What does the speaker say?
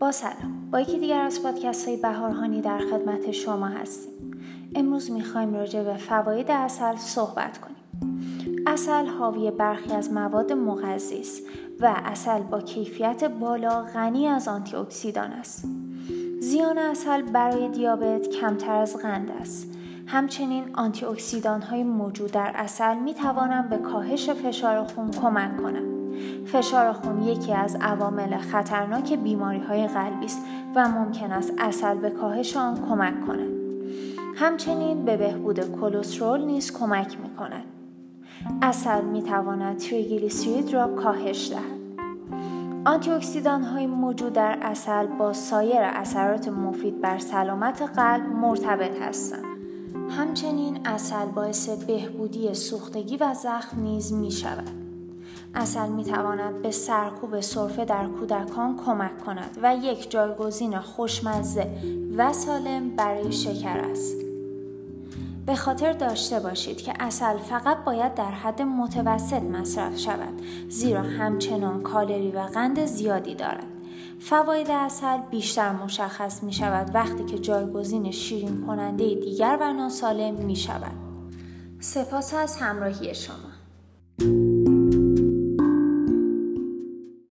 با سلام. با یکی دیگر از پادکست های بهارهانی در خدمت شما هستیم. امروز می‌خوایم راجع به فواید اصل صحبت کنیم. اصل حاوی برخی از مواد مغذی است و اصل با کیفیت بالا غنی از آنتی اکسیدان است. زیان اصل برای دیابت کمتر از قند است. همچنین آنتی اکسیدان های موجود در اصل می توانند به کاهش فشار خون کمک کنند. فشار خون یکی از عوامل خطرناک بیماری های قلبی است و ممکن است اصل به کاهش آن کمک کند. همچنین به بهبود کلسترول نیز کمک می کند. اصل می تواند تریگلیسیرید را کاهش دهد. آنتی اکسیدان های موجود در اصل با سایر اثرات مفید بر سلامت قلب مرتبط هستند. همچنین اصل باعث بهبودی سوختگی و زخم نیز می شود. اصل می تواند به سرکوب سرفه در کودکان کمک کند و یک جایگزین خوشمزه و سالم برای شکر است. به خاطر داشته باشید که اصل فقط باید در حد متوسط مصرف شود زیرا همچنان کالری و قند زیادی دارد. فواید اصل بیشتر مشخص می شود وقتی که جایگزین شیرین کننده دیگر و ناسالم می شود. سپاس از همراهی شما.